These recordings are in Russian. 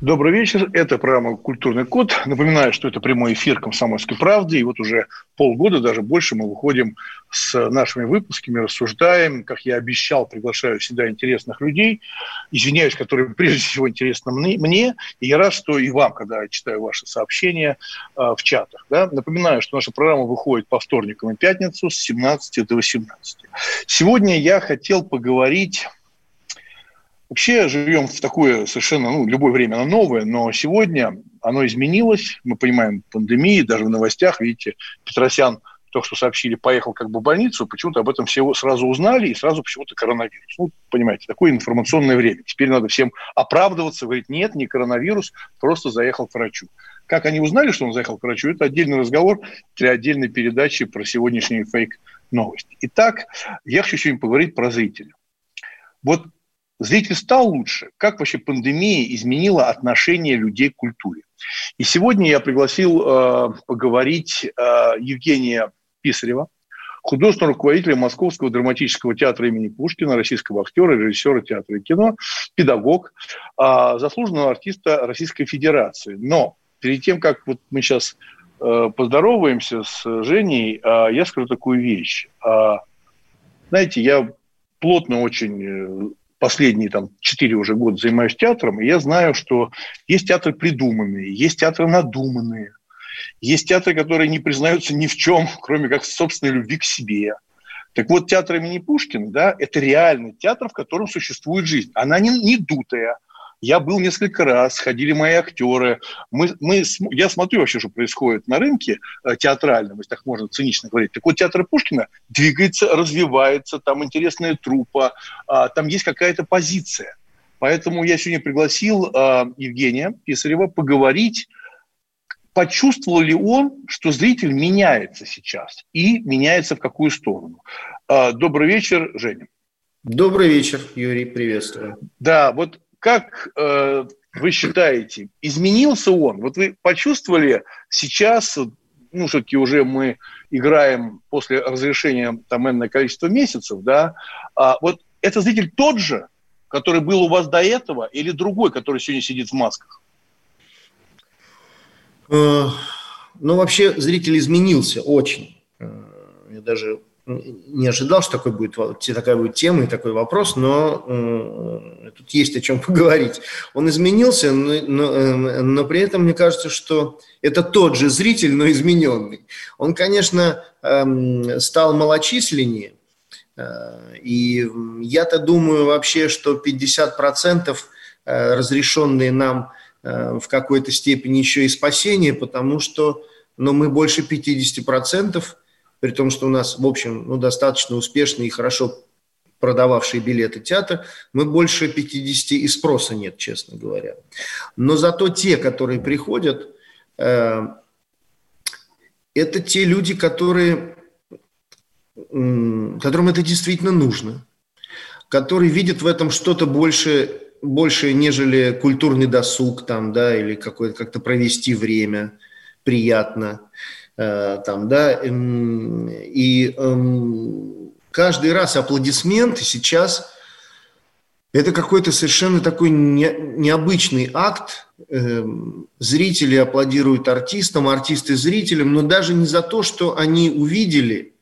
Добрый вечер. Это программа «Культурный код». Напоминаю, что это прямой эфир «Комсомольской правды». И вот уже полгода, даже больше, мы выходим с нашими выпусками, рассуждаем. Как я обещал, приглашаю всегда интересных людей. Извиняюсь, которые прежде всего интересны мне. И я рад, что и вам, когда я читаю ваши сообщения э, в чатах. Да? Напоминаю, что наша программа выходит по вторникам и пятницу с 17 до 18. Сегодня я хотел поговорить Вообще живем в такое совершенно, ну, любое время оно новое, но сегодня оно изменилось. Мы понимаем, пандемии, даже в новостях, видите, Петросян то, что сообщили, поехал как бы в больницу, почему-то об этом все сразу узнали, и сразу почему-то коронавирус. Ну, понимаете, такое информационное время. Теперь надо всем оправдываться, говорить, нет, не коронавирус, просто заехал к врачу. Как они узнали, что он заехал к врачу, это отдельный разговор для отдельной передачи про сегодняшние фейк-новости. Итак, я хочу сегодня поговорить про зрителя. Вот Зритель стал лучше. Как вообще пандемия изменила отношение людей к культуре? И сегодня я пригласил э, поговорить э, Евгения Писарева, художественного руководителя Московского драматического театра имени Пушкина, российского актера, режиссера театра и кино, педагог, э, заслуженного артиста Российской Федерации. Но перед тем, как вот мы сейчас э, поздороваемся с Женей, э, я скажу такую вещь. Э, знаете, я плотно очень э, последние там четыре уже года занимаюсь театром, и я знаю, что есть театры придуманные, есть театры надуманные, есть театры, которые не признаются ни в чем, кроме как собственной любви к себе. Так вот, театр имени Пушкина, да, это реальный театр, в котором существует жизнь. Она не, не дутая, я был несколько раз, ходили мои актеры. Мы, мы, я смотрю вообще, что происходит на рынке э, театральном, если так можно цинично говорить. Так вот, театр Пушкина двигается, развивается, там интересная трупа, а, там есть какая-то позиция. Поэтому я сегодня пригласил а, Евгения Писарева поговорить, почувствовал ли он, что зритель меняется сейчас и меняется в какую сторону. А, добрый вечер, Женя. Добрый вечер, Юрий, приветствую. Да, вот как э, вы считаете, изменился он? Вот вы почувствовали сейчас, ну, все-таки уже мы играем после разрешения там энное количество месяцев, да, а вот это зритель тот же, который был у вас до этого, или другой, который сегодня сидит в масках? Э, ну, вообще зритель изменился очень. Э, я даже не ожидал, что такой будет, такая будет тема и такой вопрос, но э, тут есть о чем поговорить. Он изменился, но, но, э, но при этом мне кажется, что это тот же зритель, но измененный. Он, конечно, э, стал малочисленнее, э, и я-то думаю вообще, что 50% э, разрешенные нам э, в какой-то степени еще и спасение, потому что ну, мы больше 50% при том, что у нас, в общем, ну, достаточно успешный и хорошо продававший билеты театр, мы больше 50 и спроса нет, честно говоря. Но зато те, которые приходят, э, это те люди, которые, которым это действительно нужно, которые видят в этом что-то больше, больше, нежели культурный досуг там, да, или какое-то как-то провести время приятно. Там, да, эм, и эм, каждый раз аплодисменты сейчас это какой-то совершенно такой не, необычный акт. Эм, зрители аплодируют артистам, артисты зрителям, но даже не за то, что они увидели,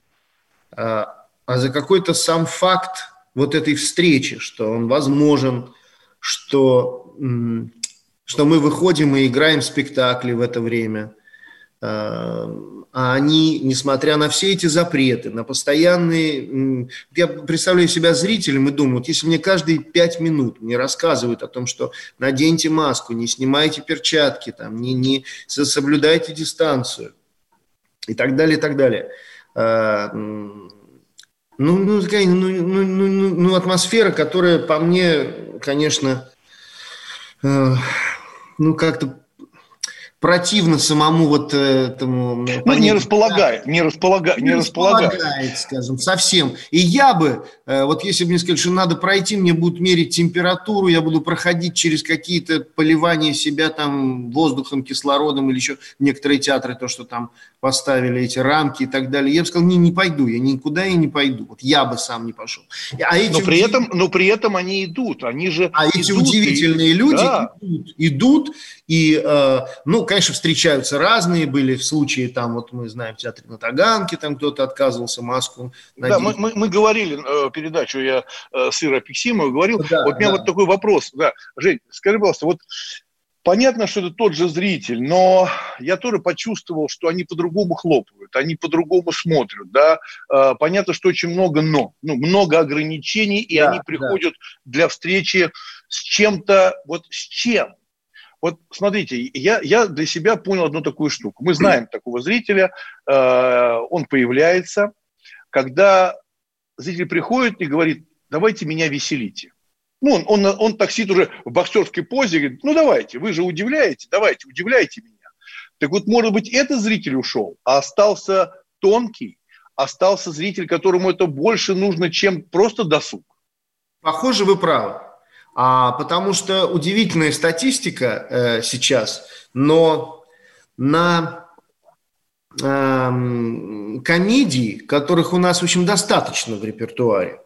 а, а за какой-то сам факт вот этой встречи, что он возможен, что, что мы выходим и играем спектакли в это время – а они, несмотря на все эти запреты, на постоянные... Я представляю себя зрителем и думаю, вот если мне каждые пять минут мне рассказывают о том, что наденьте маску, не снимайте перчатки, там, не, не соблюдайте дистанцию и так далее, и так далее. А, ну, ну, такая, ну, ну, ну, ну, атмосфера, которая по мне, конечно, э, ну, как-то противно самому вот этому... Ну, не располагает, не располагает, не, не располагает. располагает, скажем, совсем. И я бы, э, вот если бы мне сказали, что надо пройти, мне будут мерить температуру, я буду проходить через какие-то поливания себя там воздухом, кислородом или еще некоторые театры, то, что там поставили эти рамки и так далее. Я бы сказал, не, не пойду, я никуда и не пойду. Вот я бы сам не пошел. А эти но, при удив... этом, но при этом они идут, они же А идут эти удивительные и... люди да. идут, идут и, э, ну, конечно, встречаются разные были в случае, там, вот мы знаем, в театре на Таганке, там кто-то отказывался маску надеть. Да, мы, мы, мы говорили э, передачу, я э, с Ирой Пиксимовой говорил, да, вот у меня да. вот такой вопрос, да, Жень, скажи, пожалуйста, вот Понятно, что это тот же зритель, но я тоже почувствовал, что они по-другому хлопают, они по-другому смотрят, да. Э, понятно, что очень много но, ну, много ограничений, и да, они приходят да. для встречи с чем-то, вот с чем? Вот смотрите, я, я для себя понял одну такую штуку. Мы знаем такого зрителя, э, он появляется, когда зритель приходит и говорит, давайте меня веселите. Ну, он, он, он так сидит уже в боксерской позе, говорит, ну давайте, вы же удивляете, давайте, удивляйте меня. Так вот, может быть, этот зритель ушел, а остался тонкий, остался зритель, которому это больше нужно, чем просто досуг. Похоже, вы правы. А, потому что удивительная статистика э, сейчас, но на э, комедии, которых у нас, в общем, достаточно в репертуаре,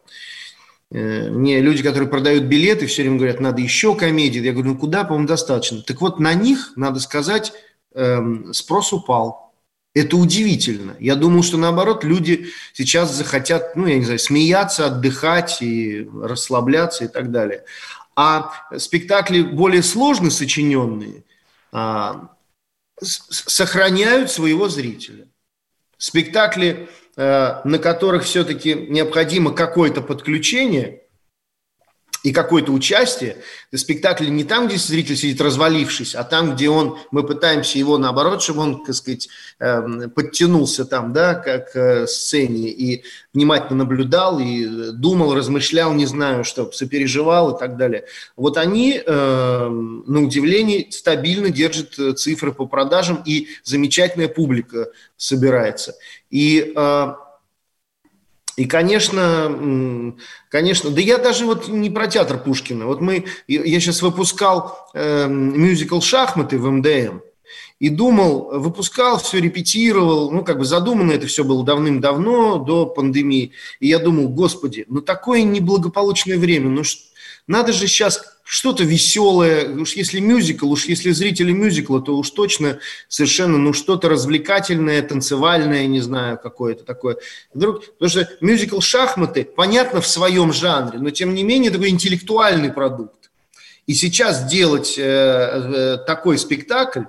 мне люди, которые продают билеты, все время говорят, надо еще комедии. Я говорю, ну куда, по-моему, достаточно. Так вот, на них, надо сказать, эм, спрос упал. Это удивительно. Я думал, что наоборот, люди сейчас захотят, ну, я не знаю, смеяться, отдыхать и расслабляться и так далее. А спектакли более сложно сочиненные а, сохраняют своего зрителя. Спектакли, на которых все-таки необходимо какое-то подключение, и какое-то участие. Спектакль не там, где зритель сидит развалившись, а там, где он, мы пытаемся его наоборот, чтобы он, так сказать, эм, подтянулся там, да, как к сцене и внимательно наблюдал и думал, размышлял, не знаю, что, сопереживал и так далее. Вот они, эм, на удивление, стабильно держат э, цифры по продажам и замечательная публика собирается. И э, и, конечно, конечно, да я даже вот не про театр Пушкина. Вот мы, я сейчас выпускал э, мюзикл «Шахматы» в МДМ, и думал, выпускал, все репетировал, ну, как бы задумано это все было давным-давно, до пандемии. И я думал, господи, ну, такое неблагополучное время, ну, надо же сейчас что-то веселое, уж если мюзикл, уж если зрители мюзикла, то уж точно совершенно, ну, что-то развлекательное, танцевальное, не знаю, какое-то такое. Вдруг, потому что мюзикл «Шахматы» понятно в своем жанре, но тем не менее такой интеллектуальный продукт. И сейчас делать э, э, такой спектакль,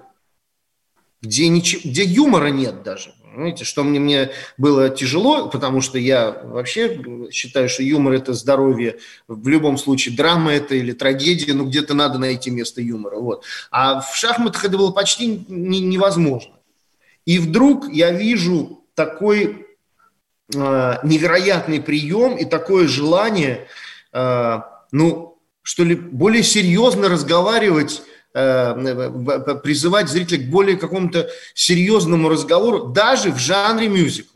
где, ничего, где юмора нет даже, Понимаете, что мне, мне было тяжело, потому что я вообще считаю, что юмор – это здоровье. В любом случае, драма это или трагедия, но где-то надо найти место юмора. Вот. А в шахматах это было почти не, невозможно. И вдруг я вижу такой э, невероятный прием и такое желание, э, ну, что ли, более серьезно разговаривать призывать зрителя к более какому-то серьезному разговору, даже в жанре мюзикла.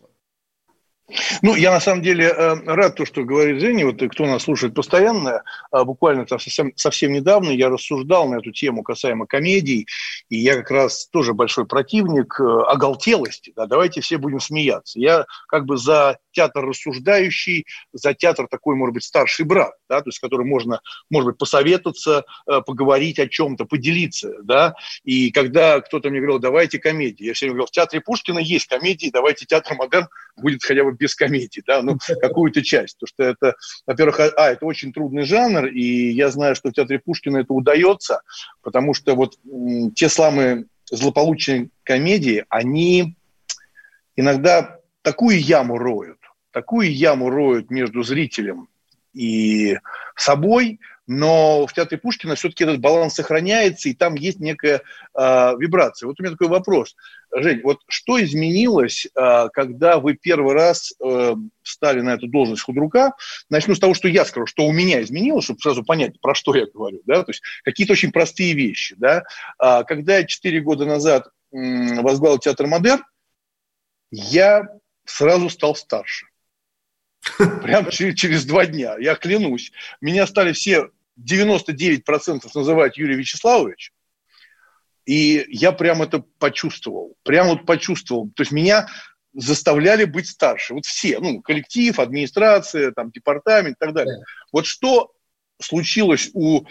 Ну, я на самом деле э, рад то, что говорит Женя, вот кто нас слушает постоянно, э, буквально там совсем, совсем недавно я рассуждал на эту тему касаемо комедий, и я как раз тоже большой противник оголтелости, да, давайте все будем смеяться. Я как бы за театр рассуждающий, за театр такой, может быть, старший брат, да, то есть с которым можно, может быть, посоветоваться, э, поговорить о чем-то, поделиться, да, и когда кто-то мне говорил, давайте комедии, я все время говорил, в театре Пушкина есть комедии, давайте театр модерн будет хотя бы без комедий, да, ну, какую-то часть, потому что это, во-первых, а, а, это очень трудный жанр, и я знаю, что в театре Пушкина это удается, потому что вот м, те самые злополучные комедии, они иногда такую яму роют, такую яму роют между зрителем и собой, но в театре Пушкина все-таки этот баланс сохраняется, и там есть некая э, вибрация. Вот у меня такой вопрос. Жень, вот что изменилось, э, когда вы первый раз э, стали на эту должность худрука? Начну с того, что я скажу, что у меня изменилось, чтобы сразу понять, про что я говорю. Да? То есть какие-то очень простые вещи. Да? А, когда я четыре года назад э, возглавил театр «Модерн», я сразу стал старше. Прямо через, два дня, я клянусь. Меня стали все 99% называть Юрий Вячеславович, и я прям это почувствовал, прям вот почувствовал. То есть меня заставляли быть старше. Вот все, ну, коллектив, администрация, там, департамент и так далее. Да. Вот что случилось у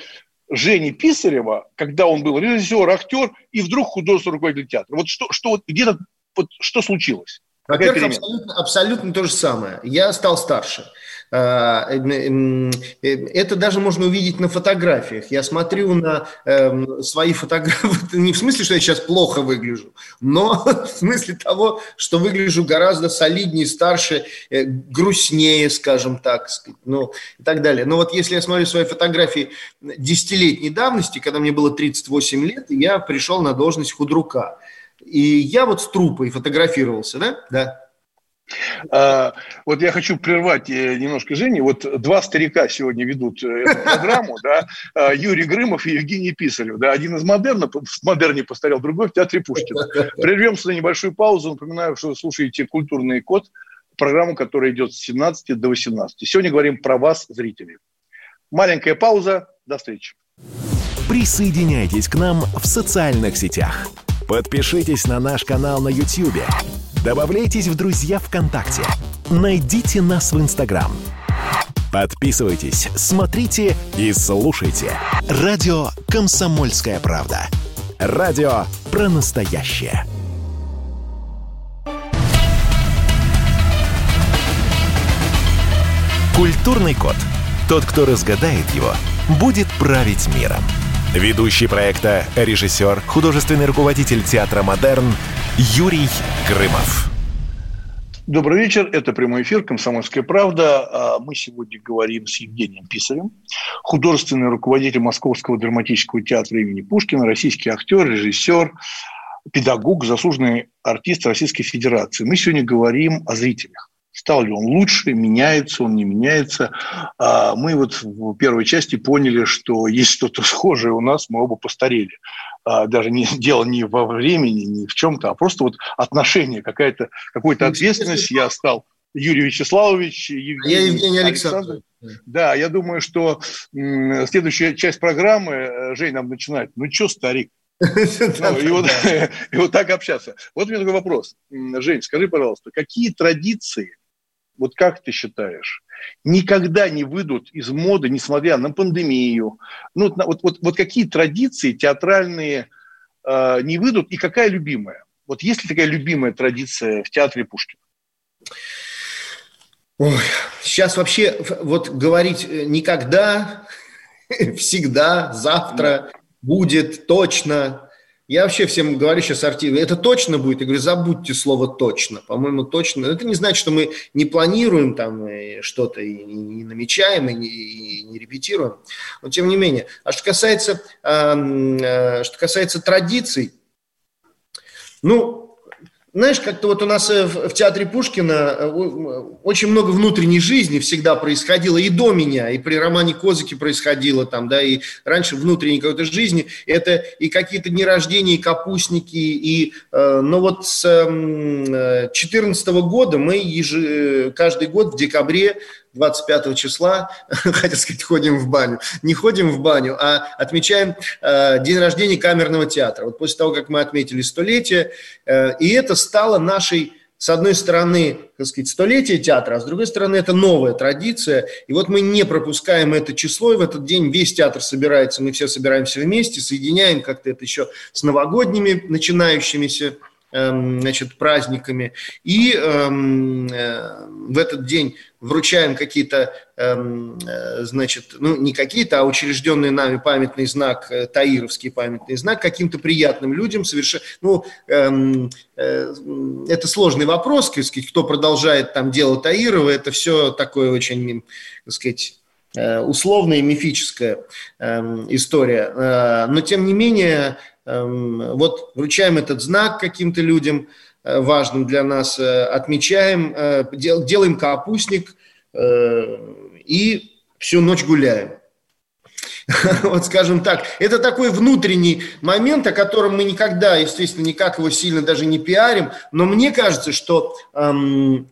Жени Писарева, когда он был режиссер, актер и вдруг художественный руководитель театра? Вот что, что вот где-то, вот что случилось? Во-первых, абсолютно, абсолютно то же самое. Я стал старше. А, э, это даже можно увидеть на фотографиях. Я смотрю на эм, свои фотографии, не в смысле, что я сейчас плохо выгляжу, но в смысле того, что выгляжу гораздо солиднее, старше, э, грустнее, скажем так, ну и так далее. Но вот если я смотрю свои фотографии десятилетней давности, когда мне было 38 лет, я пришел на должность худрука. И я вот с трупой фотографировался, да? Да. А, вот я хочу прервать э, немножко Женю. Вот два старика сегодня ведут э, эту программу, да, а, Юрий Грымов и Евгений Писарев. Да, один из модерна, в модерне постарел, другой в театре Пушкина. Прервемся на небольшую паузу. Напоминаю, что вы слушаете «Культурный код», программу, которая идет с 17 до 18. Сегодня говорим про вас, зрители. Маленькая пауза. До встречи. Присоединяйтесь к нам в социальных сетях. Подпишитесь на наш канал на YouTube Добавляйтесь в друзья ВКонтакте. Найдите нас в Инстаграм. Подписывайтесь, смотрите и слушайте. Радио «Комсомольская правда». Радио про настоящее. Культурный код. Тот, кто разгадает его, будет править миром. Ведущий проекта, режиссер, художественный руководитель театра «Модерн» Юрий Грымов. Добрый вечер, это прямой эфир «Комсомольская правда». А мы сегодня говорим с Евгением Писарем, художественный руководитель Московского драматического театра имени Пушкина, российский актер, режиссер, педагог, заслуженный артист Российской Федерации. Мы сегодня говорим о зрителях. Стал ли он лучше, меняется он, не меняется. А мы вот в первой части поняли, что есть что-то схожее у нас, мы оба постарели. А, даже не, дело не во времени, не в чем-то, а просто вот отношение, какая-то, какой-то ответственность. Я стал Юрий Вячеславович, Евгений, я Евгений Александрович. Александр. Да, я думаю, что следующая часть программы, э, Жень нам начинает. Ну, что, старик? Ну, и, вот, и вот так общаться. Вот у меня такой вопрос. Жень, скажи, пожалуйста, какие традиции вот как ты считаешь, никогда не выйдут из моды, несмотря на пандемию? Ну, вот, вот, вот какие традиции театральные э, не выйдут и какая любимая? Вот есть ли такая любимая традиция в театре Пушкина? Ой, сейчас вообще вот говорить э, никогда, всегда, завтра, будет, точно, я вообще всем говорю сейчас артистам, это точно будет? Я говорю, забудьте слово точно. По-моему, точно. Это не значит, что мы не планируем там э, что-то и не намечаем, и не, и не репетируем. Но тем не менее. А что касается, э, что касается традиций, ну, знаешь, как-то вот у нас э, в, в театре Пушкина э, очень много внутренней жизни всегда происходило и до меня, и при романе Козыки происходило там, да, и раньше внутренней какой-то жизни. Это и какие-то дни рождения, и капустники, и, э, но вот с 2014 э, года мы ежи, каждый год в декабре 25 числа, хотел сказать, ходим в баню. Не ходим в баню, а отмечаем э, день рождения камерного театра. Вот после того, как мы отметили столетие, э, и это стало нашей с одной стороны, так сказать, столетие театра, а с другой стороны, это новая традиция. И вот мы не пропускаем это число, и в этот день весь театр собирается, мы все собираемся вместе, соединяем как-то это еще с новогодними начинающимися значит, праздниками. И эм, э, в этот день вручаем какие-то, эм, э, значит, ну, не какие-то, а учрежденный нами памятный знак, э, Таировский памятный знак каким-то приятным людям совершенно, ну, это сложный вопрос, кто продолжает там дело Таирова, это все такое очень, так сказать, условная мифическая эм, история. Но, тем не менее, эм, вот вручаем этот знак каким-то людям важным для нас, отмечаем, делаем капустник и всю ночь гуляем. вот скажем так, это такой внутренний момент, о котором мы никогда, естественно, никак его сильно даже не пиарим, но мне кажется, что эм,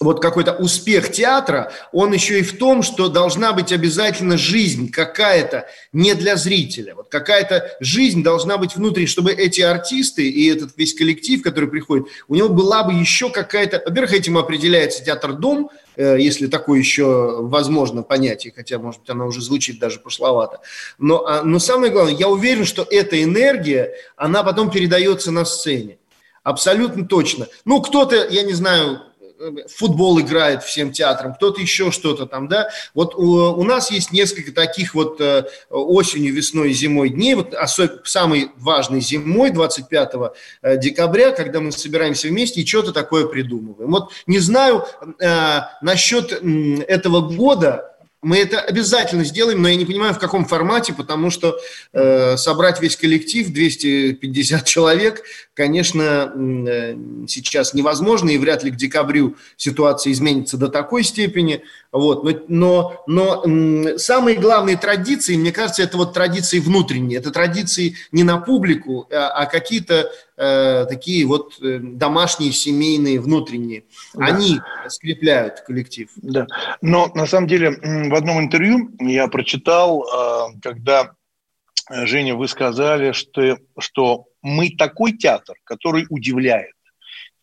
вот какой-то успех театра, он еще и в том, что должна быть обязательно жизнь какая-то не для зрителя. Вот какая-то жизнь должна быть внутри, чтобы эти артисты и этот весь коллектив, который приходит, у него была бы еще какая-то... Во-первых, этим определяется театр-дом, э, если такое еще возможно понятие, хотя, может быть, оно уже звучит даже пошловато. Но, а, но самое главное, я уверен, что эта энергия, она потом передается на сцене. Абсолютно точно. Ну, кто-то, я не знаю, футбол играет всем театрам, кто-то еще что-то там, да. Вот у, у нас есть несколько таких вот э, осенью, весной зимой дней, вот особенно самый важный зимой, 25 э, декабря, когда мы собираемся вместе и что-то такое придумываем. Вот не знаю э, насчет этого года, мы это обязательно сделаем, но я не понимаю, в каком формате, потому что э, собрать весь коллектив, 250 человек, конечно, э, сейчас невозможно, и вряд ли к декабрю ситуация изменится до такой степени. Вот. Но, но, но самые главные традиции, мне кажется, это вот традиции внутренние, это традиции не на публику, а, а какие-то э, такие вот э, домашние, семейные, внутренние. Да. Они скрепляют коллектив. Да. Но на самом деле в одном интервью я прочитал, э, когда э, Женя, вы сказали, что, что мы такой театр, который удивляет.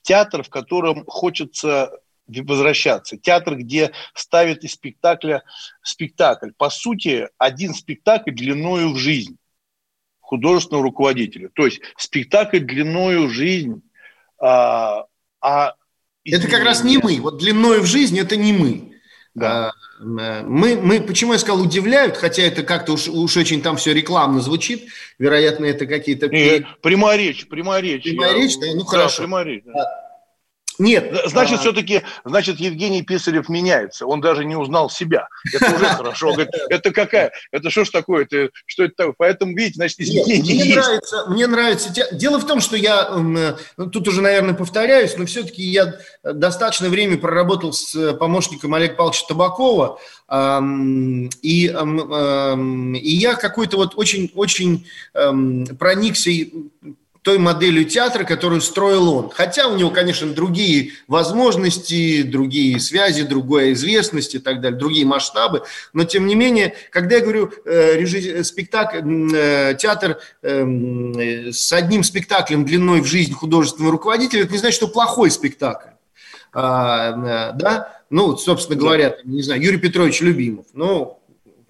Театр, в котором хочется возвращаться. Театр, где ставят из спектакля спектакль. По сути, один спектакль длиною в жизнь художественного руководителя. То есть спектакль длиною в жизнь. А, а это как раз не мы. Вот длиною в жизнь это не мы. Да. А, мы, мы, почему я сказал, удивляют, хотя это как-то уж, уж очень там все рекламно звучит, вероятно, это какие-то... Прямая речь, прямая речь. Прямая речь, да, ну хорошо. Да, прямая речь, да. Нет. Значит, а... все-таки, значит, Евгений Писарев меняется. Он даже не узнал себя. Это уже хорошо. Он говорит, это какая? Это что ж такое? Это, что это такое? Поэтому, видите, значит, изменения Нет, мне есть. Нравится, мне нравится. Дело в том, что я, ну, тут уже, наверное, повторяюсь, но все-таки я достаточно время проработал с э, помощником Олега Павловича Табакова, и, и я какой-то вот очень-очень проникся той моделью театра, которую строил он. Хотя у него, конечно, другие возможности, другие связи, другая известность и так далее, другие масштабы. Но, тем не менее, когда я говорю э, режи... спектакль, э, театр э, с одним спектаклем длиной в жизнь художественного руководителя, это не значит, что плохой спектакль. А, э, да, ну, собственно говоря, не знаю, Юрий Петрович Любимов. Ну,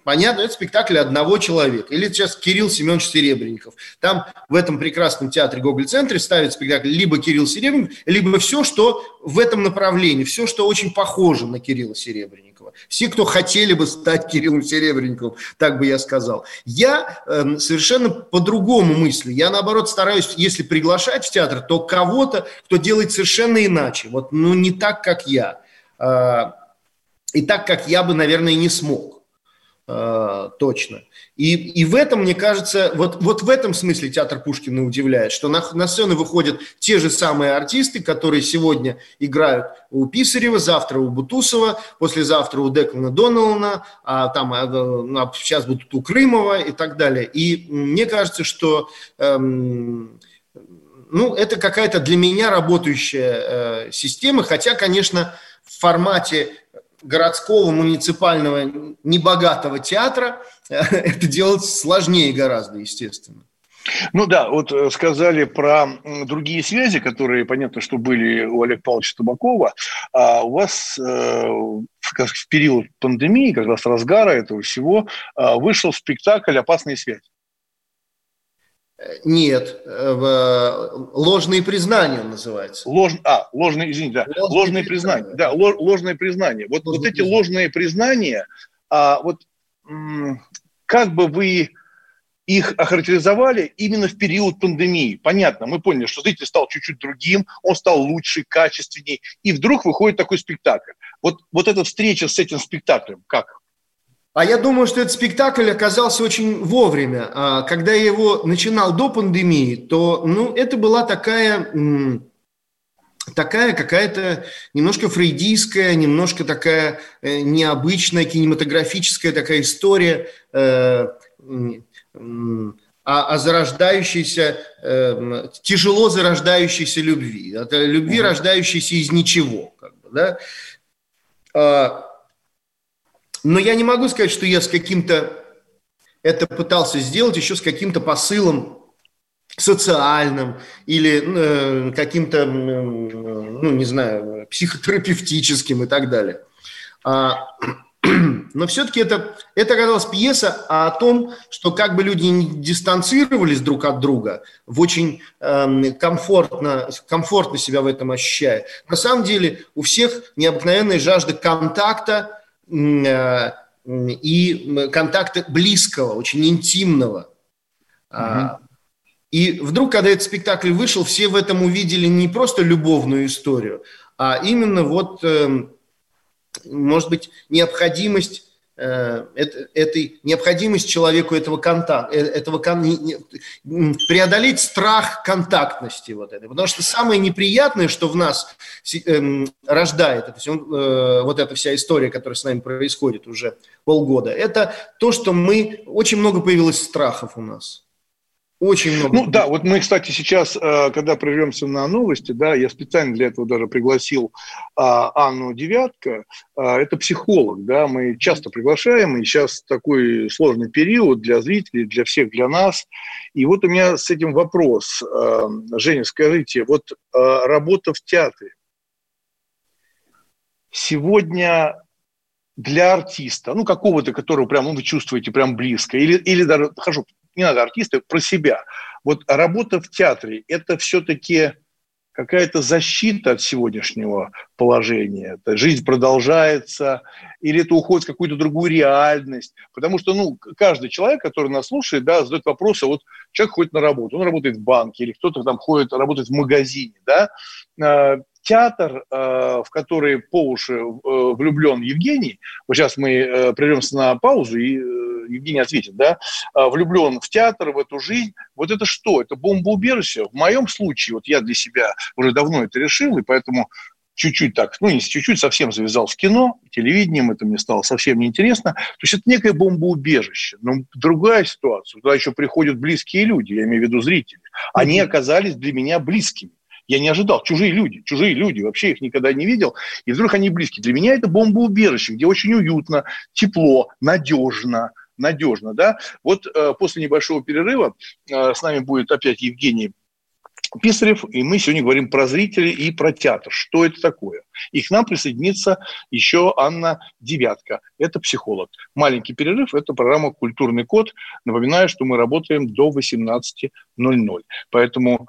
Понятно, это спектакль одного человека. Или сейчас Кирилл Семенович Серебренников. Там в этом прекрасном театре Гоголь-центре ставит спектакль либо Кирилл Серебренников, либо все, что в этом направлении, все, что очень похоже на Кирилла Серебренникова. Все, кто хотели бы стать Кириллом Серебренниковым, так бы я сказал. Я э, совершенно по-другому мыслю. Я, наоборот, стараюсь, если приглашать в театр, то кого-то, кто делает совершенно иначе. Вот, ну, не так, как я. Э, и так, как я бы, наверное, не смог. Э, точно. И, и в этом, мне кажется, вот, вот в этом смысле театр Пушкина удивляет, что на, на сцену выходят те же самые артисты, которые сегодня играют у Писарева, завтра у Бутусова, послезавтра у Деклана Доналана, а там а, а сейчас будут у Крымова и так далее. И мне кажется, что эм, ну, это какая-то для меня работающая э, система, хотя, конечно, в формате городского, муниципального, небогатого театра это делать сложнее гораздо, естественно. Ну да, вот э, сказали про другие связи, которые, понятно, что были у Олега Павловича Табакова. А у вас э, в период пандемии, как раз разгара этого всего, э, вышел спектакль «Опасные связи». Нет, э, ложные признания называется. Лож, а, ложные, извините, да, ложные, ложные признания. признания. Да, лож, ложные признания. Вот, ложные вот эти признания. ложные признания, а, вот как бы вы их охарактеризовали именно в период пандемии. Понятно, мы поняли, что зритель стал чуть-чуть другим, он стал лучше, качественнее, и вдруг выходит такой спектакль. Вот, вот эта встреча с этим спектаклем, как? А я думаю, что этот спектакль оказался очень вовремя. А когда я его начинал до пандемии, то ну, это была такая, такая какая-то немножко фрейдийская, немножко такая э, необычная кинематографическая такая история э, о, зарождающейся, э, тяжело зарождающейся любви. Это любви, рождающейся из ничего. Как бы, да? Но я не могу сказать, что я с каким-то это пытался сделать еще с каким-то посылом социальным или э, каким-то, ну, не знаю, психотерапевтическим и так далее. А, но все-таки это, это оказалась пьеса о том, что как бы люди не дистанцировались друг от друга, в очень э, комфортно, комфортно себя в этом ощущая. На самом деле у всех необыкновенная жажда контакта, Э, и контакта близкого, очень интимного. Угу. И вдруг, когда этот спектакль вышел, все в этом увидели не просто любовную историю, а именно вот, эм, может быть, необходимость Э, этой необходимость человеку этого контакта, э, этого преодолеть страх контактности вот этой, потому что самое неприятное, что в нас эм, рождает это, э, вот эта вся история, которая с нами происходит уже полгода, это то, что мы очень много появилось страхов у нас. Очень много. Ну да, вот мы, кстати, сейчас, э, когда прервемся на новости, да, я специально для этого даже пригласил а, Анну Девятко. А, это психолог, да, мы часто приглашаем, и сейчас такой сложный период для зрителей, для всех, для нас. И вот у меня с этим вопрос. Э, Женя, скажите, вот работа в театре. Сегодня для артиста, ну, какого-то, которого прям, ну, вы чувствуете прям близко, или, или даже, хорошо, не надо артисты, про себя. Вот работа в театре – это все-таки какая-то защита от сегодняшнего положения. Это жизнь продолжается, или это уходит в какую-то другую реальность. Потому что ну, каждый человек, который нас слушает, да, задает вопросы, вот человек ходит на работу, он работает в банке, или кто-то там ходит, работает в магазине, да, а, театр, э, в который по уши э, влюблен Евгений, вот сейчас мы э, прервемся на паузу, и Евгений ответит, да, влюблен в театр, в эту жизнь, вот это что? Это бомбоубежище? В моем случае, вот я для себя уже давно это решил, и поэтому чуть-чуть так, ну, не чуть-чуть, совсем завязал с кино, телевидением, это мне стало совсем неинтересно. То есть это некое бомбоубежище. Но другая ситуация, туда еще приходят близкие люди, я имею в виду зрители. Они оказались для меня близкими. Я не ожидал. Чужие люди, чужие люди, вообще их никогда не видел. И вдруг они близки. Для меня это бомбоубежище, где очень уютно, тепло, надежно, надежно, да. Вот э, после небольшого перерыва э, с нами будет опять Евгений Писарев, и мы сегодня говорим про зрителей и про театр. Что это такое? И к нам присоединится еще Анна Девятка. Это психолог. Маленький перерыв – это программа «Культурный код». Напоминаю, что мы работаем до 18.00. Поэтому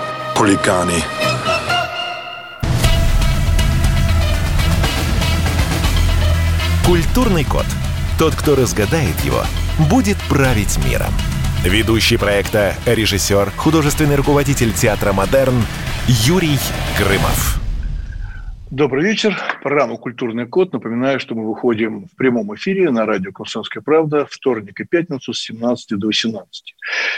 хулиганы. Культурный код. Тот, кто разгадает его, будет править миром. Ведущий проекта, режиссер, художественный руководитель театра «Модерн» Юрий Грымов. Добрый вечер. Программа «Культурный код». Напоминаю, что мы выходим в прямом эфире на радио «Комсомольская правда» вторник и пятницу с 17 до 18.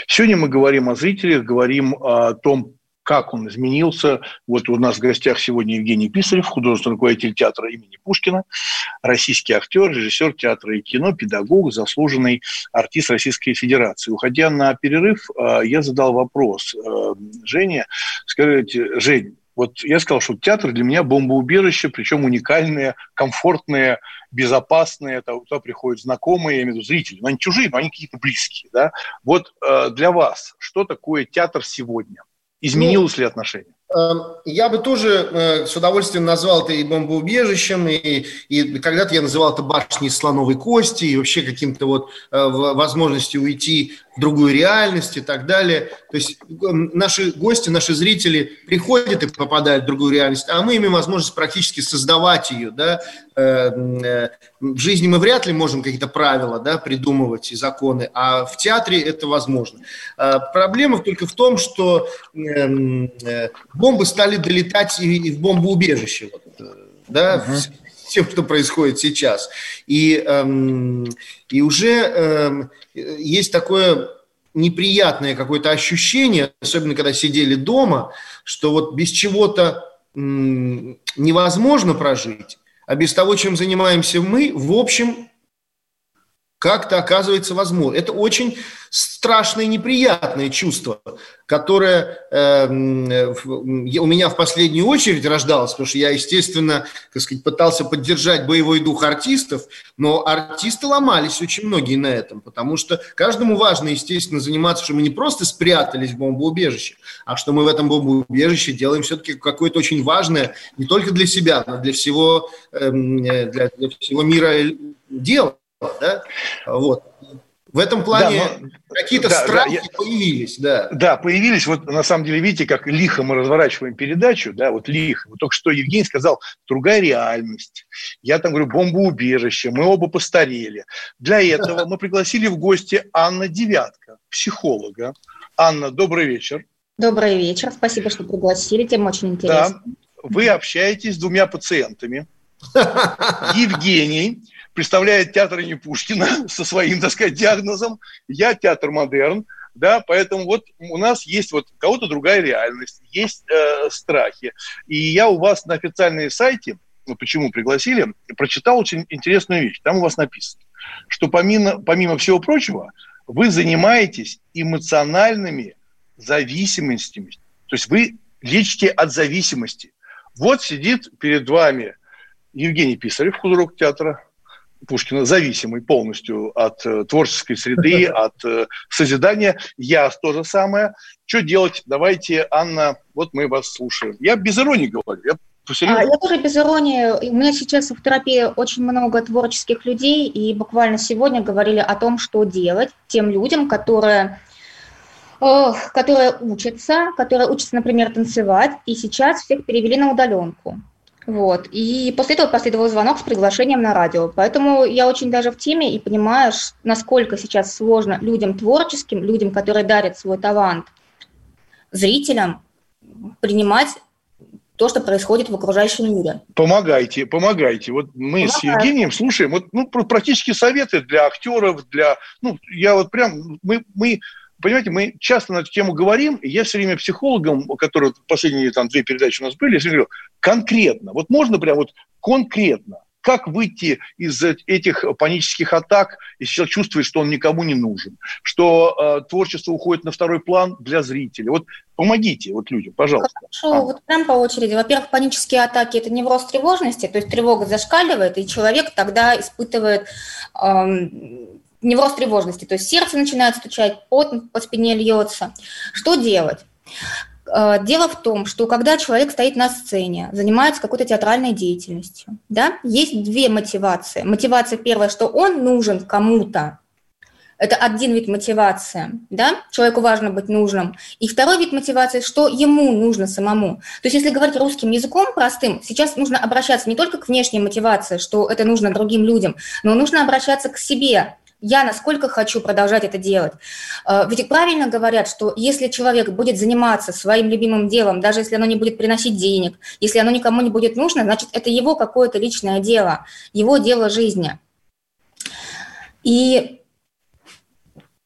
Сегодня мы говорим о зрителях, говорим о том, как он изменился. Вот у нас в гостях сегодня Евгений Писарев, художественный руководитель театра имени Пушкина, российский актер, режиссер театра и кино, педагог, заслуженный артист Российской Федерации. Уходя на перерыв, э, я задал вопрос э, Жене. Скажите, Жень, вот я сказал, что театр для меня бомбоубежище, причем уникальное, комфортное, безопасное. Туда приходят знакомые, я имею в виду зрители. Но они чужие, но они какие-то близкие. Да? Вот э, для вас что такое театр сегодня? Изменилось ну, ли отношение? Эм, я бы тоже э, с удовольствием назвал это и бомбоубежищем, и, и когда-то я называл это башней слоновой кости, и вообще каким-то вот э, возможностью уйти в другую реальность и так далее. То есть эм, наши гости, наши зрители приходят и попадают в другую реальность, а мы имеем возможность практически создавать ее. Да? Э, в жизни мы вряд ли можем какие-то правила да, придумывать и законы, а в театре это возможно. Проблема только в том, что эм, бомбы стали долетать и, в бомбоубежище, вот, э, да, uh-huh. тем, что происходит сейчас. И, эм, и уже эм, есть такое неприятное какое-то ощущение, особенно когда сидели дома, что вот без чего-то м, невозможно прожить, а без того, чем занимаемся мы, в общем, как-то оказывается возможно. Это очень страшное неприятное чувство, которое э, у меня в последнюю очередь рождалось, потому что я, естественно, так сказать, пытался поддержать боевой дух артистов, но артисты ломались очень многие на этом, потому что каждому важно, естественно, заниматься, что мы не просто спрятались в бомбоубежище, а что мы в этом бомбоубежище делаем все-таки какое-то очень важное не только для себя, но для всего, эм, э, для, для всего мира дело да? Вот. В этом плане да, но, какие-то да, страхи да, я, появились, да. Да, появились. Вот на самом деле, видите, как лихо мы разворачиваем передачу, да, вот лихо. Вот только что Евгений сказал, другая реальность. Я там говорю, бомбоубежище, мы оба постарели. Для этого мы пригласили в гости Анна Девятка, психолога. Анна, добрый вечер. Добрый вечер, спасибо, что пригласили, тем очень интересно. Да, вы общаетесь с двумя пациентами. Евгений представляет театр имени Пушкина со своим, так сказать, диагнозом. Я театр модерн, да, поэтому вот у нас есть вот кого-то другая реальность, есть э, страхи. И я у вас на официальном сайте, ну, почему пригласили, прочитал очень интересную вещь. Там у вас написано, что помимо, помимо всего прочего, вы занимаетесь эмоциональными зависимостями. То есть вы лечите от зависимости. Вот сидит перед вами Евгений Писарев, художник театра, Пушкина зависимый полностью от э, творческой среды, от э, созидания. Я то же самое. Что делать? Давайте, Анна, вот мы вас слушаем. Я без иронии говорю, я а, я тоже без иронии. У меня сейчас в терапии очень много творческих людей, и буквально сегодня говорили о том, что делать тем людям, которые которые учатся, которые учатся, например, танцевать, и сейчас всех перевели на удаленку. Вот. И после этого последовал звонок с приглашением на радио. Поэтому я очень даже в теме и понимаю, насколько сейчас сложно людям творческим, людям, которые дарят свой талант, зрителям принимать то, что происходит в окружающем мире. Помогайте, помогайте. Вот мы Помогаю. с Евгением слушаем вот, ну, практически советы для актеров, для... Ну, я вот прям... Мы, мы понимаете, мы часто на эту тему говорим, и я все время психологам, которые последние там две передачи у нас были, я все говорю, конкретно, вот можно прям вот конкретно, как выйти из этих панических атак, если человек чувствует, что он никому не нужен, что э, творчество уходит на второй план для зрителя. Вот помогите вот людям, пожалуйста. Хорошо, а. вот прям по очереди. Во-первых, панические атаки – это невроз тревожности, то есть тревога зашкаливает, и человек тогда испытывает эм, невроз тревожности, то есть сердце начинает стучать, пот по спине льется. Что делать? Э, дело в том, что когда человек стоит на сцене, занимается какой-то театральной деятельностью, да, есть две мотивации. Мотивация первая, что он нужен кому-то, это один вид мотивации, да, человеку важно быть нужным. И второй вид мотивации, что ему нужно самому. То есть если говорить русским языком простым, сейчас нужно обращаться не только к внешней мотивации, что это нужно другим людям, но нужно обращаться к себе, я насколько хочу продолжать это делать. Э, ведь правильно говорят, что если человек будет заниматься своим любимым делом, даже если оно не будет приносить денег, если оно никому не будет нужно, значит, это его какое-то личное дело, его дело жизни. И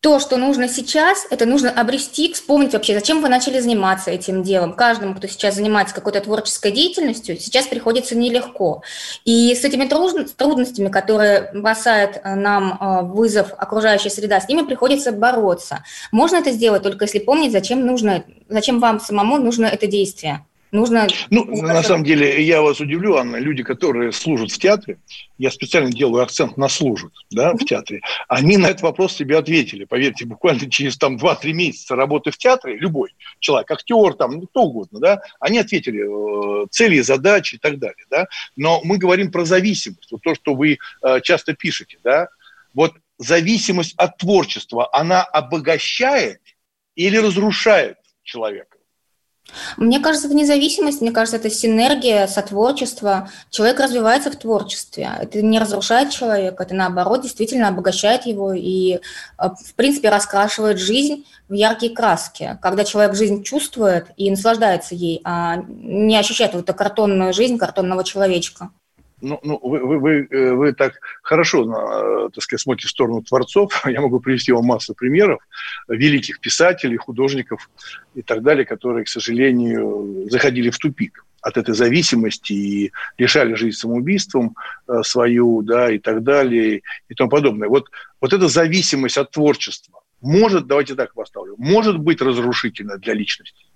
то, что нужно сейчас, это нужно обрести, вспомнить вообще, зачем вы начали заниматься этим делом. Каждому, кто сейчас занимается какой-то творческой деятельностью, сейчас приходится нелегко. И с этими трудностями, которые бросает э, нам э, вызов окружающая среда, с ними приходится бороться. Можно это сделать только если помнить, зачем нужно, зачем вам самому нужно это действие. Нужно... Ну, на самом деле, я вас удивлю, Анна, люди, которые служат в театре, я специально делаю акцент на служат, да, в театре, они на этот вопрос себе ответили. Поверьте, буквально через там 2-3 месяца работы в театре, любой человек, актер, там, ну, кто угодно, да, они ответили э, цели, задачи и так далее, да. Но мы говорим про зависимость, вот то, что вы э, часто пишете, да. Вот зависимость от творчества, она обогащает или разрушает человека? Мне кажется, это независимость, мне кажется, это синергия, сотворчество. Человек развивается в творчестве. Это не разрушает человека, это наоборот действительно обогащает его и, э, в принципе, раскрашивает жизнь в яркие краски. Когда человек жизнь чувствует и наслаждается ей, а не ощущает вот эту картонную жизнь картонного человечка ну, ну вы, вы, вы, э, вы так хорошо, на, так сказать, смотрите в сторону творцов. Я могу привести вам массу примеров великих писателей, художников и так далее, которые, к сожалению, заходили в тупик от этой зависимости и решали жизнь самоубийством э, свою, да, и так далее, и тому подобное. Вот, вот эта зависимость от творчества может, давайте так поставлю, может быть разрушительна для личности.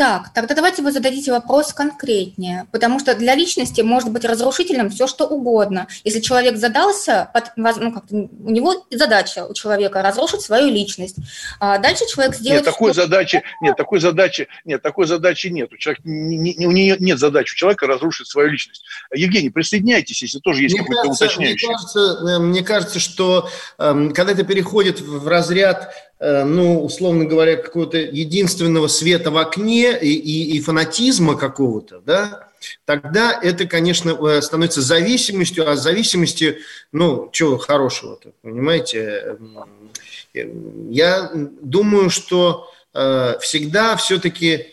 Так, тогда давайте вы зададите вопрос конкретнее, потому что для личности может быть разрушительным все, что угодно. Если человек задался, ну, как у него задача у человека разрушить свою личность. А дальше человек сделает... Нет, такой задачи, нет, такой задачи, нет, такой задачи нет. У, человека, не, не, у нее нет задачи у человека разрушить свою личность. Евгений, присоединяйтесь, если тоже есть какой-то уточняющий. Мне кажется, э, мне кажется, что э, когда это переходит в разряд ну, условно говоря, какого-то единственного света в окне и, и, и фанатизма какого-то, да, тогда это, конечно, э, становится зависимостью, а зависимости, ну, чего хорошего-то, понимаете? Я думаю, что э, всегда все-таки,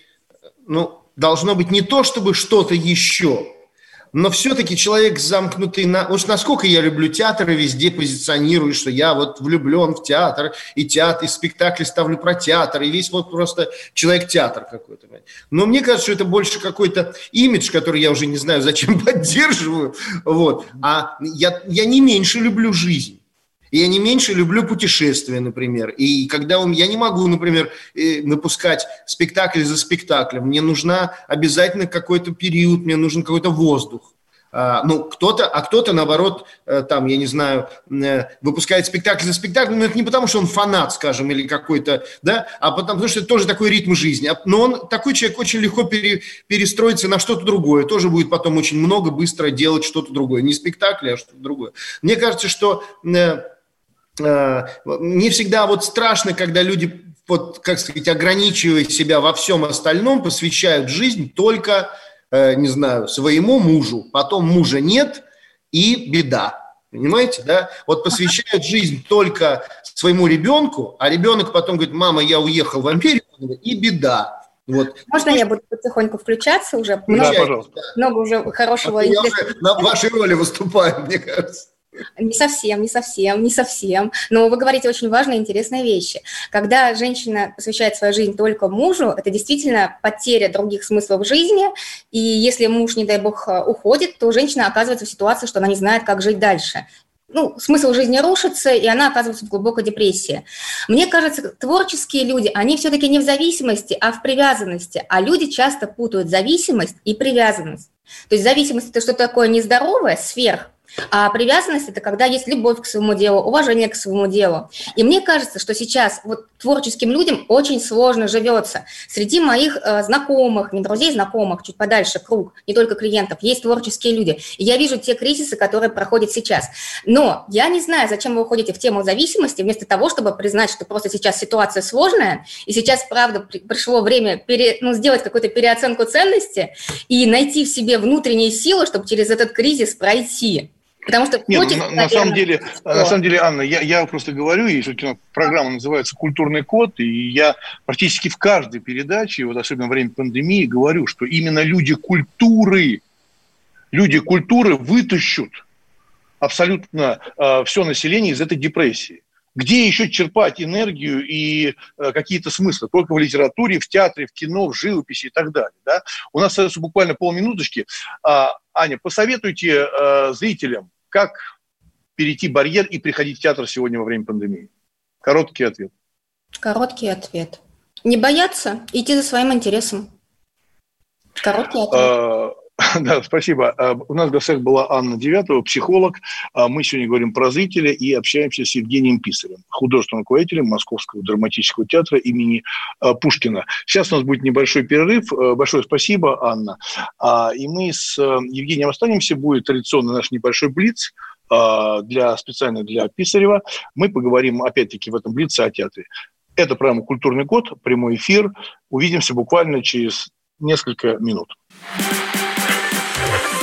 ну, должно быть не то, чтобы что-то еще, но все-таки человек замкнутый на... Уж насколько я люблю театр и везде позиционирую, что я вот влюблен в театр, и театр, и спектакли ставлю про театр, и весь вот просто человек-театр какой-то. Но мне кажется, что это больше какой-то имидж, который я уже не знаю, зачем поддерживаю. Вот. А я, я не меньше люблю жизнь. И я не меньше люблю путешествия, например. И когда он, я не могу, например, э, напускать спектакль за спектаклем. Мне нужна обязательно какой-то период, мне нужен какой-то воздух. А, ну, кто-то, а кто-то, наоборот, э, там, я не знаю, э, выпускает спектакль за спектаклем, но это не потому, что он фанат, скажем, или какой-то, да, а потому что это тоже такой ритм жизни. А, но он, такой человек очень легко пере, перестроится на что-то другое, тоже будет потом очень много быстро делать что-то другое. Не спектакль, а что-то другое. Мне кажется, что Э, не всегда вот страшно, когда люди, вот, как сказать, ограничивая себя во всем остальном, посвящают жизнь только, э, не знаю, своему мужу. Потом мужа нет, и беда. Понимаете, да? Вот посвящают жизнь только своему ребенку, а ребенок потом говорит, мама, я уехал в Америку, и беда. Вот. Можно я буду потихоньку включаться уже? Много, да, пожалуйста. Много уже хорошего. Я уже на вашей роли выступаю, мне кажется. Не совсем, не совсем, не совсем. Но вы говорите очень важные, интересные вещи. Когда женщина посвящает свою жизнь только мужу, это действительно потеря других смыслов жизни. И если муж, не дай бог, уходит, то женщина оказывается в ситуации, что она не знает, как жить дальше ну, смысл жизни рушится, и она оказывается в глубокой депрессии. Мне кажется, творческие люди, они все-таки не в зависимости, а в привязанности. А люди часто путают зависимость и привязанность. То есть зависимость – это что-то такое нездоровое, сверх, а привязанность – это когда есть любовь к своему делу, уважение к своему делу. И мне кажется, что сейчас вот творческим людям очень сложно живется. Среди моих э, знакомых, не друзей, знакомых, чуть подальше круг, не только клиентов, есть творческие люди. И я вижу те кризисы, которые проходят сейчас. Но я не знаю, зачем вы уходите в тему зависимости, вместо того, чтобы признать, что просто сейчас ситуация сложная, и сейчас, правда, при, пришло время пере, ну, сделать какую-то переоценку ценности и найти в себе внутренние силы, чтобы через этот кризис пройти. Потому что Нет, ну, на, на самом деле, на самом деле, Анна, я, я просто говорю, и программа называется «Культурный код», и я практически в каждой передаче, вот особенно во время пандемии, говорю, что именно люди культуры, люди культуры вытащут абсолютно э, все население из этой депрессии. Где еще черпать энергию и э, какие-то смыслы? Только в литературе, в театре, в кино, в живописи и так далее. Да? У нас остается буквально полминуточки. А, Аня, посоветуйте э, зрителям, как перейти барьер и приходить в театр сегодня во время пандемии. Короткий ответ. Короткий ответ. Не бояться, идти за своим интересом. Короткий ответ. А, Да, спасибо. А, у нас в гостях была Анна Девятова, психолог. А мы сегодня говорим про зрителя и общаемся с Евгением Писарем, художественным руководителем Московского драматического театра имени а, Пушкина. Сейчас у нас будет небольшой перерыв. Большое спасибо, Анна. И мы с Евгением останемся. Будет традиционный наш небольшой блиц для, специально для Писарева. Мы поговорим, опять-таки, в этом блице о театре. Это программа «Культурный код», прямой эфир. Увидимся буквально через несколько минут.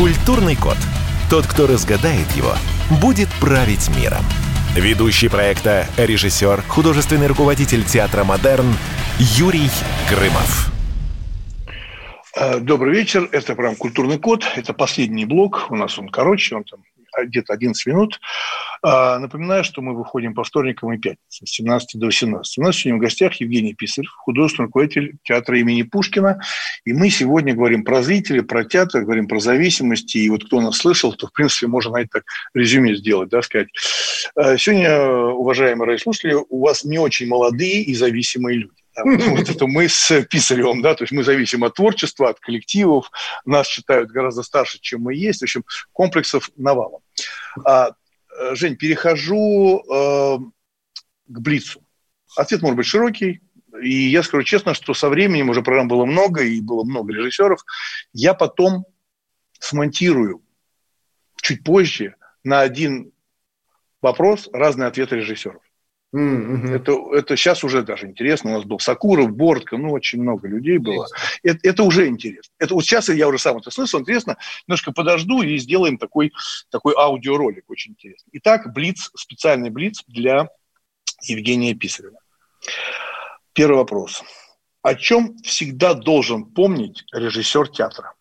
Культурный код. Тот, кто разгадает его, будет править миром. Ведущий проекта, режиссер, художественный руководитель театра «Модерн» Юрий Грымов. Э, добрый вечер. Это прям «Культурный код». Это последний блок. У нас он короче, он там где-то 11 минут. А, напоминаю, что мы выходим по вторникам и пятницам с 17 до 18. У нас сегодня в гостях Евгений Писарев, художественный руководитель театра имени Пушкина. И мы сегодня говорим про зрителей, про театр, говорим про зависимости. И вот кто нас слышал, то, в принципе, можно, знаете, так резюме сделать, да, сказать. А, сегодня, уважаемые радиослушатели, у вас не очень молодые и зависимые люди. Вот это мы с Писаревым, да, то есть мы зависим от творчества, от коллективов, нас считают гораздо старше, чем мы есть, в общем, комплексов навалом. А, э, Жень, перехожу э, к Блицу. Ответ может быть широкий, и я скажу честно, что со временем уже программ было много, и было много режиссеров. Я потом смонтирую чуть позже на один вопрос разные ответы режиссеров. Mm-hmm. Это, это сейчас уже даже интересно. У нас был Сакуров, Бортко, ну, очень много людей было. Это, это уже интересно. Это вот сейчас я уже сам это слышал, интересно. Немножко подожду и сделаем такой, такой аудиоролик очень интересный. Итак, Блиц, специальный Блиц для Евгения Писарева. Первый вопрос. О чем всегда должен помнить режиссер театра?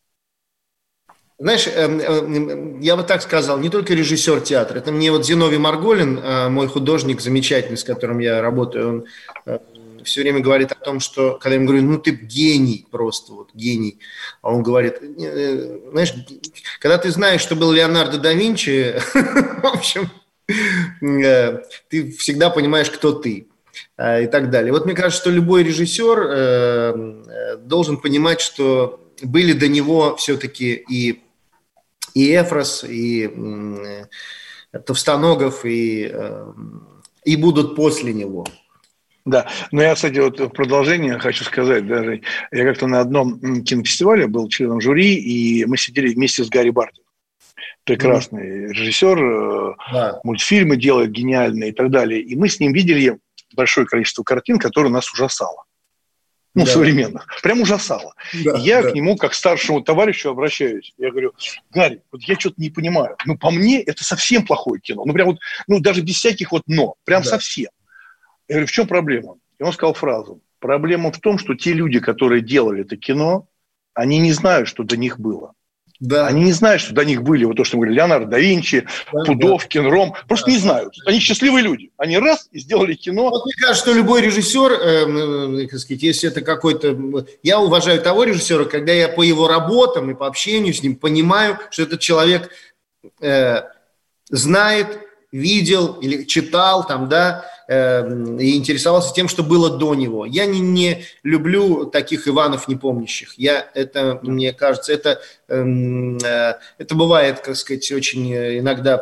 Знаешь, эм, эм, я бы так сказал, не только режиссер театра. Это мне вот Зиновий Марголин, э, мой художник замечательный, с которым я работаю, он э, все время говорит о том, что, когда я ему говорю, ну ты гений просто, вот гений, а он говорит, э, знаешь, когда ты знаешь, что был Леонардо да Винчи, в общем, ты всегда понимаешь, кто ты и так далее. Вот мне кажется, что любой режиссер должен понимать, что были до него все-таки и и Эфрос, и Товстоногов, и, э, и будут после него. Да, но я, кстати, вот в продолжение хочу сказать, даже я как-то на одном кинофестивале был членом жюри, и мы сидели вместе с Гарри Бардином. Прекрасный mm-hmm. режиссер, э, да. мультфильмы делает гениальные и так далее. И мы с ним видели большое количество картин, которые нас ужасало ну, да. современных, прям ужасало. Да, я да. к нему, как старшему товарищу, обращаюсь. Я говорю, Гарри, вот я что-то не понимаю. Ну, по мне, это совсем плохое кино. Ну, прям вот, ну, даже без всяких вот «но». Прям да. совсем. Я говорю, в чем проблема? И он сказал фразу. Проблема в том, что те люди, которые делали это кино, они не знают, что до них было. Да. Они не знают, что до них были, вот то, что мы говорили, Леонардо да Винчи, да, Пудовкин, да. Ром. Просто да. не знают. Они счастливые люди. Они раз и сделали кино. Вот мне кажется, что любой режиссер, э, э, сказать, если это какой-то... Я уважаю того режиссера, когда я по его работам и по общению с ним понимаю, что этот человек э, знает, видел или читал там, да, и интересовался тем, что было до него. Я не, не люблю таких Иванов непомнящих. Я это, мне кажется, это, эм, э, это бывает, как сказать, очень иногда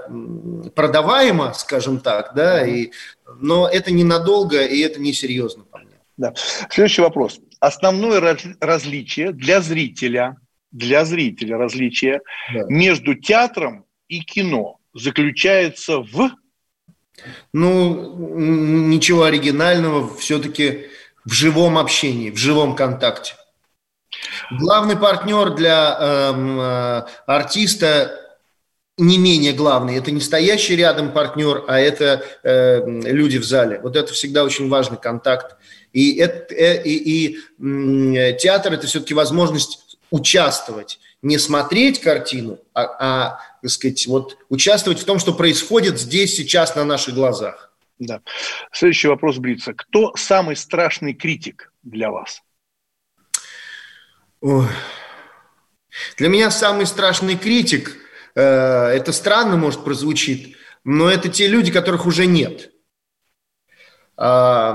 продаваемо, скажем так, да, и, но это ненадолго, и это несерьезно по мне. Да. Следующий вопрос. Основное раз, различие для зрителя, для зрителя различие да. между театром и кино – заключается в... Ну, ничего оригинального, все-таки в живом общении, в живом контакте. Главный партнер для эм, э, артиста не менее главный. Это не стоящий рядом партнер, а это э, люди в зале. Вот это всегда очень важный контакт. И, это, э, и, и э, театр – это все-таки возможность участвовать. Не смотреть картину, а, а так сказать, вот, участвовать в том, что происходит здесь, сейчас, на наших глазах. Да. Следующий вопрос Блица. Кто самый страшный критик для вас? Ой. Для меня самый страшный критик, э, это странно, может, прозвучит, но это те люди, которых уже нет. Э,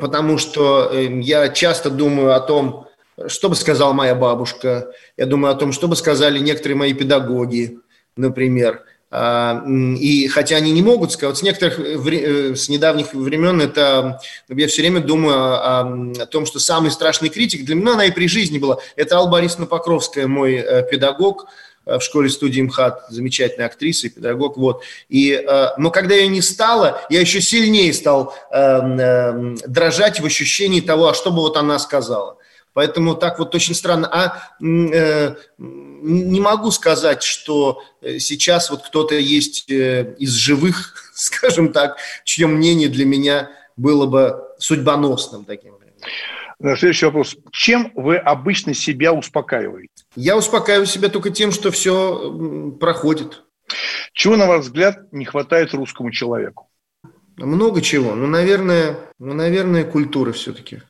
потому что э, я часто думаю о том, что бы сказала моя бабушка, я думаю о том, что бы сказали некоторые мои педагоги, например – а, и хотя они не могут сказать, с некоторых, э, с недавних времен это, я все время думаю о, о том, что самый страшный критик, для меня она и при жизни была, это Алла Борисовна Покровская, мой э, педагог, э, в школе студии МХАТ, замечательная актриса и педагог, вот. И, но когда ее не стало, я еще сильнее стал дрожать в ощущении того, а что бы вот она сказала. Поэтому так вот очень странно. А э, не могу сказать, что э, сейчас вот кто-то есть э, из живых, скажем так, чье мнение для меня было бы судьбоносным таким. Следующий вопрос. Чем вы обычно себя успокаиваете? Я успокаиваю себя только тем, что все проходит. Чего, на ваш взгляд, не хватает русскому человеку? Много чего. Ну, наверное, ну, наверное, культура все-таки.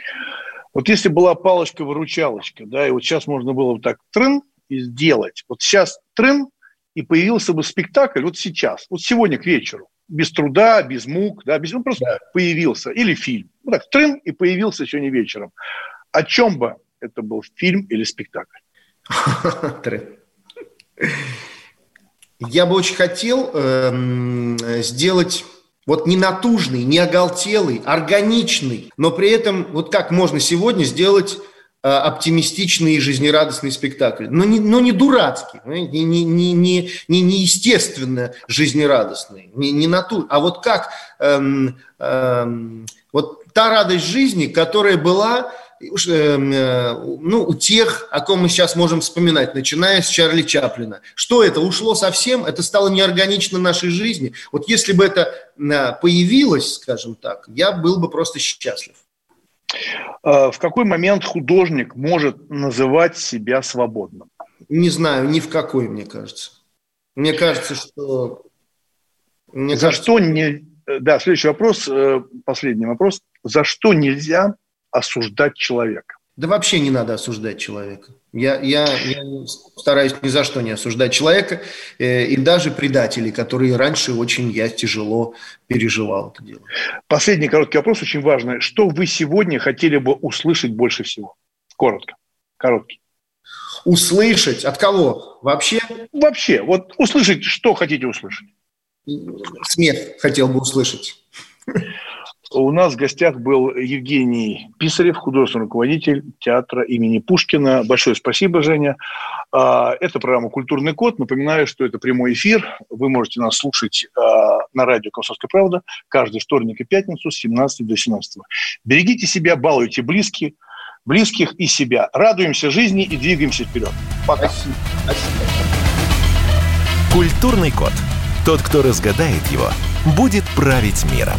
Вот если была палочка-выручалочка, да, и вот сейчас можно было бы так трын и сделать. Вот сейчас трын, и появился бы спектакль вот сейчас, вот сегодня к вечеру. Без труда, без мук, да, без, он просто да. появился. Или фильм. Вот так, трын, и появился сегодня вечером. О чем бы это был фильм или спектакль? Я бы очень хотел эм, сделать вот не натужный, не оголтелый, органичный, но при этом вот как можно сегодня сделать э, оптимистичный и жизнерадостный спектакль. Но не, но не дурацкий, не, не, не, не, не неестественно жизнерадостный, не, не натур, а вот как эм, эм, вот та радость жизни, которая была ну, у тех, о ком мы сейчас можем вспоминать, начиная с Чарли Чаплина. Что это? Ушло совсем? Это стало неорганично нашей жизни? Вот если бы это э, появилось, скажем так, я был бы просто счастлив. А в какой момент художник может называть себя свободным? Не знаю, ни в какой, мне кажется. Мне кажется, что... Мне За кажется... что не... Да, следующий вопрос, э, последний вопрос. За что нельзя осуждать человека? Да вообще не надо осуждать человека. Я, я, я стараюсь ни за что не осуждать человека, э, и даже предателей, которые раньше очень я тяжело переживал это дело. Последний короткий вопрос, очень важный. Что вы сегодня хотели бы услышать больше всего? Коротко, короткий. Услышать? От кого? Вообще? Вообще. Вот услышать, что хотите услышать? Смех хотел бы услышать. У нас в гостях был Евгений Писарев, художественный руководитель театра имени Пушкина. Большое спасибо, Женя. А, это программа «Культурный код». Напоминаю, что это прямой эфир. Вы можете нас слушать а, на радио «Комсомольская правда» каждый вторник и пятницу с 17 до 17. Берегите себя, балуйте близких, близких и себя. Радуемся жизни и двигаемся вперед. Пока. Культурный код. Тот, кто разгадает его, будет править миром.